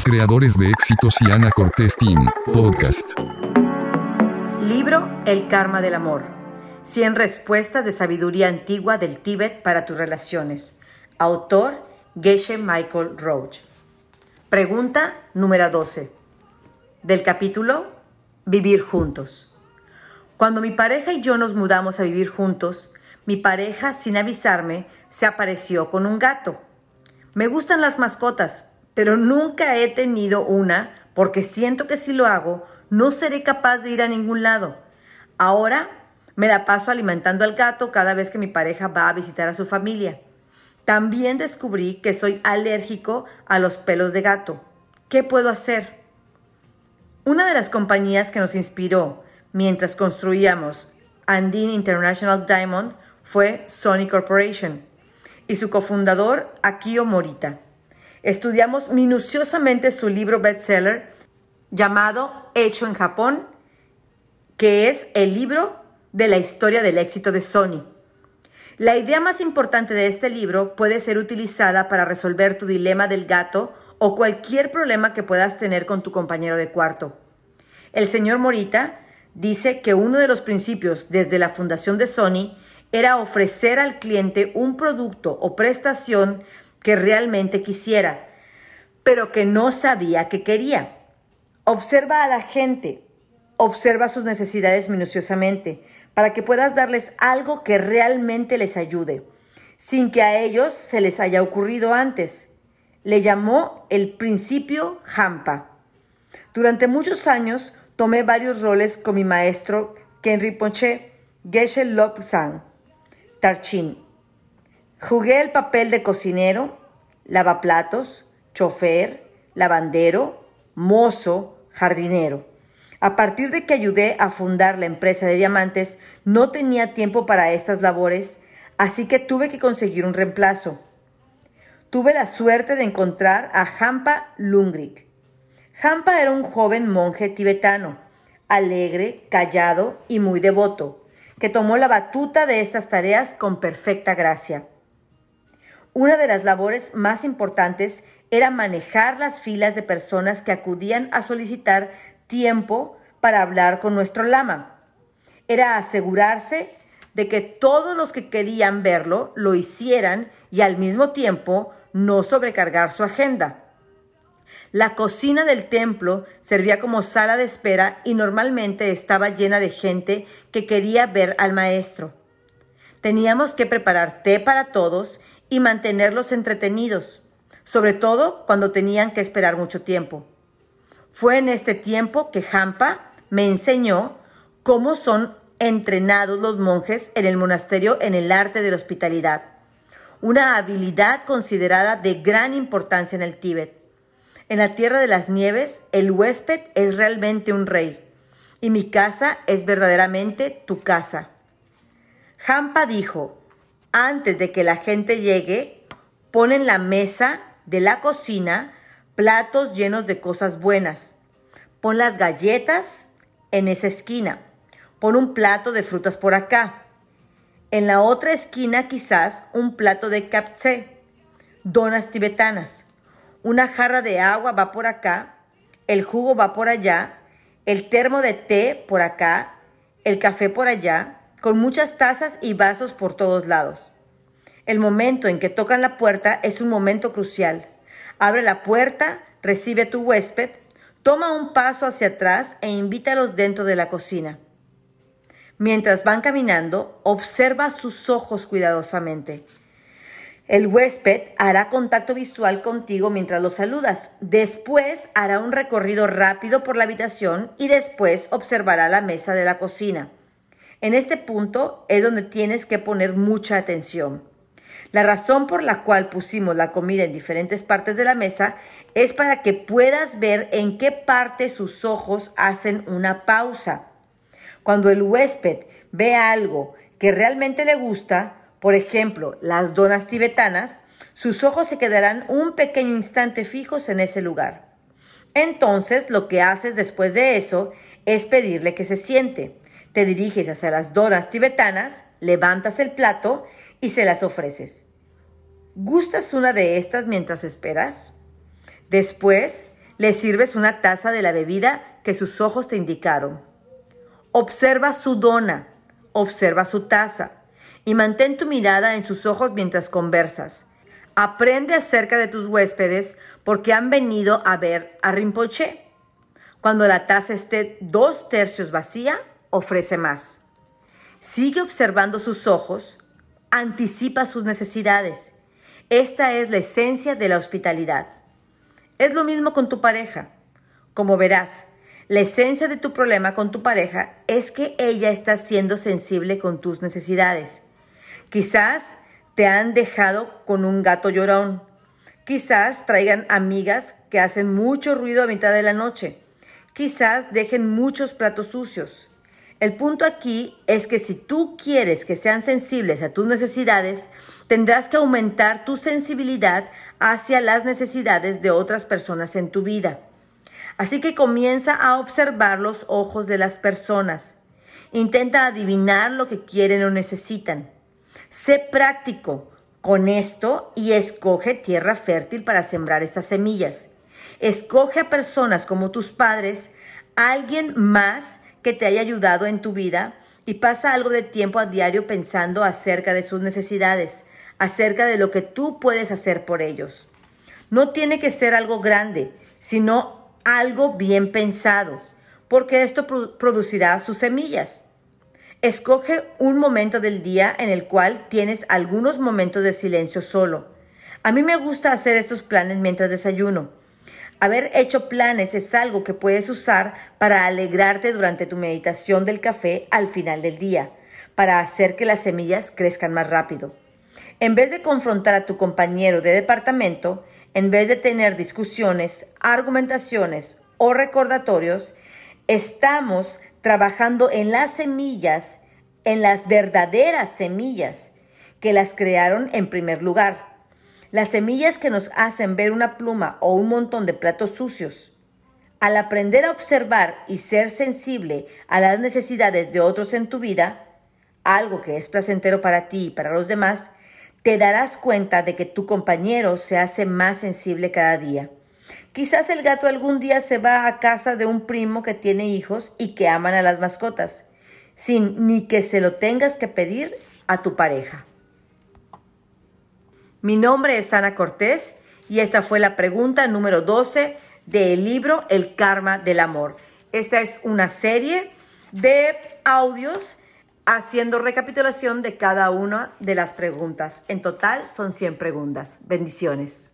Creadores de éxitos y Ana Cortés Team, podcast. Libro El Karma del Amor. 100 respuestas de sabiduría antigua del Tíbet para tus relaciones. Autor Geshe Michael Roach. Pregunta número 12. Del capítulo Vivir juntos. Cuando mi pareja y yo nos mudamos a vivir juntos, mi pareja, sin avisarme, se apareció con un gato. Me gustan las mascotas, pero nunca he tenido una porque siento que si lo hago, no seré capaz de ir a ningún lado. Ahora me la paso alimentando al gato cada vez que mi pareja va a visitar a su familia. También descubrí que soy alérgico a los pelos de gato. ¿Qué puedo hacer? Una de las compañías que nos inspiró mientras construíamos Andine International Diamond fue Sony Corporation y su cofundador Akio Morita. Estudiamos minuciosamente su libro bestseller llamado Hecho en Japón, que es el libro de la historia del éxito de Sony. La idea más importante de este libro puede ser utilizada para resolver tu dilema del gato o cualquier problema que puedas tener con tu compañero de cuarto. El señor Morita dice que uno de los principios desde la fundación de Sony era ofrecer al cliente un producto o prestación que realmente quisiera, pero que no sabía que quería. Observa a la gente, observa sus necesidades minuciosamente, para que puedas darles algo que realmente les ayude, sin que a ellos se les haya ocurrido antes. Le llamó el principio Hampa. Durante muchos años tomé varios roles con mi maestro Kenry Ponche, Geshe Lobsang, Tarchin. Jugué el papel de cocinero, lavaplatos, chofer, lavandero, mozo, jardinero. A partir de que ayudé a fundar la empresa de diamantes, no tenía tiempo para estas labores, así que tuve que conseguir un reemplazo. Tuve la suerte de encontrar a Hampa Lungrik. Hampa era un joven monje tibetano, alegre, callado y muy devoto, que tomó la batuta de estas tareas con perfecta gracia. Una de las labores más importantes era manejar las filas de personas que acudían a solicitar tiempo para hablar con nuestro lama. Era asegurarse de que todos los que querían verlo lo hicieran y al mismo tiempo no sobrecargar su agenda. La cocina del templo servía como sala de espera y normalmente estaba llena de gente que quería ver al maestro. Teníamos que preparar té para todos y mantenerlos entretenidos, sobre todo cuando tenían que esperar mucho tiempo. Fue en este tiempo que Hampa me enseñó cómo son entrenados los monjes en el monasterio en el arte de la hospitalidad, una habilidad considerada de gran importancia en el Tíbet. En la tierra de las nieves, el huésped es realmente un rey, y mi casa es verdaderamente tu casa. Hampa dijo, antes de que la gente llegue, pon en la mesa de la cocina platos llenos de cosas buenas. Pon las galletas en esa esquina. Pon un plato de frutas por acá. En la otra esquina quizás un plato de capse, donas tibetanas. Una jarra de agua va por acá, el jugo va por allá, el termo de té por acá, el café por allá, con muchas tazas y vasos por todos lados. El momento en que tocan la puerta es un momento crucial. Abre la puerta, recibe a tu huésped, toma un paso hacia atrás e invítalos dentro de la cocina. Mientras van caminando, observa sus ojos cuidadosamente. El huésped hará contacto visual contigo mientras lo saludas. Después hará un recorrido rápido por la habitación y después observará la mesa de la cocina. En este punto es donde tienes que poner mucha atención. La razón por la cual pusimos la comida en diferentes partes de la mesa es para que puedas ver en qué parte sus ojos hacen una pausa. Cuando el huésped ve algo que realmente le gusta, por ejemplo, las donas tibetanas, sus ojos se quedarán un pequeño instante fijos en ese lugar. Entonces, lo que haces después de eso es pedirle que se siente. Te diriges hacia las donas tibetanas, levantas el plato y se las ofreces. ¿Gustas una de estas mientras esperas? Después Le sirves una taza de la bebida que sus ojos te indicaron. Observa su dona, observa su taza y mantén tu mirada en sus ojos mientras conversas. Aprende acerca de tus huéspedes porque han venido a ver a Rinpoche. Cuando la taza esté dos tercios vacía, ofrece más. Sigue observando sus ojos, anticipa sus necesidades. Esta es la esencia de la hospitalidad. Es lo mismo con tu pareja. Como verás, la esencia de tu problema con tu pareja es que ella está siendo sensible con tus necesidades. Quizás te han dejado con un gato llorón. Quizás traigan amigas que hacen mucho ruido a mitad de la noche. Quizás dejen muchos platos sucios. El punto aquí es que si tú quieres que sean sensibles a tus necesidades, tendrás que aumentar tu sensibilidad hacia las necesidades de otras personas en tu vida. Así que comienza a observar los ojos de las personas. Intenta adivinar lo que quieren o necesitan. Sé práctico con esto y escoge tierra fértil para sembrar estas semillas. Escoge a personas como tus padres, alguien más que te haya ayudado en tu vida y pasa algo de tiempo a diario pensando acerca de sus necesidades, acerca de lo que tú puedes hacer por ellos. No tiene que ser algo grande, sino algo bien pensado, porque esto producirá sus semillas. Escoge un momento del día en el cual tienes algunos momentos de silencio solo. A mí me gusta hacer estos planes mientras desayuno. Haber hecho planes es algo que puedes usar para alegrarte durante tu meditación del café al final del día, para hacer que las semillas crezcan más rápido. En vez de confrontar a tu compañero de departamento, en vez de tener discusiones, argumentaciones o recordatorios, estamos trabajando en las semillas, en las verdaderas semillas que las crearon en primer lugar. Las semillas que nos hacen ver una pluma o un montón de platos sucios. Al aprender a observar y ser sensible a las necesidades de otros en tu vida, algo que es placentero para ti y para los demás, te darás cuenta de que tu compañero se hace más sensible cada día. Quizás el gato algún día se va a casa de un primo que tiene hijos y que aman a las mascotas, sin ni que se lo tengas que pedir a tu pareja. Mi nombre es Ana Cortés y esta fue la pregunta número 12 del libro El Karma del Amor. Esta es una serie de audios haciendo recapitulación de cada una de las preguntas. En total son 100 preguntas. Bendiciones.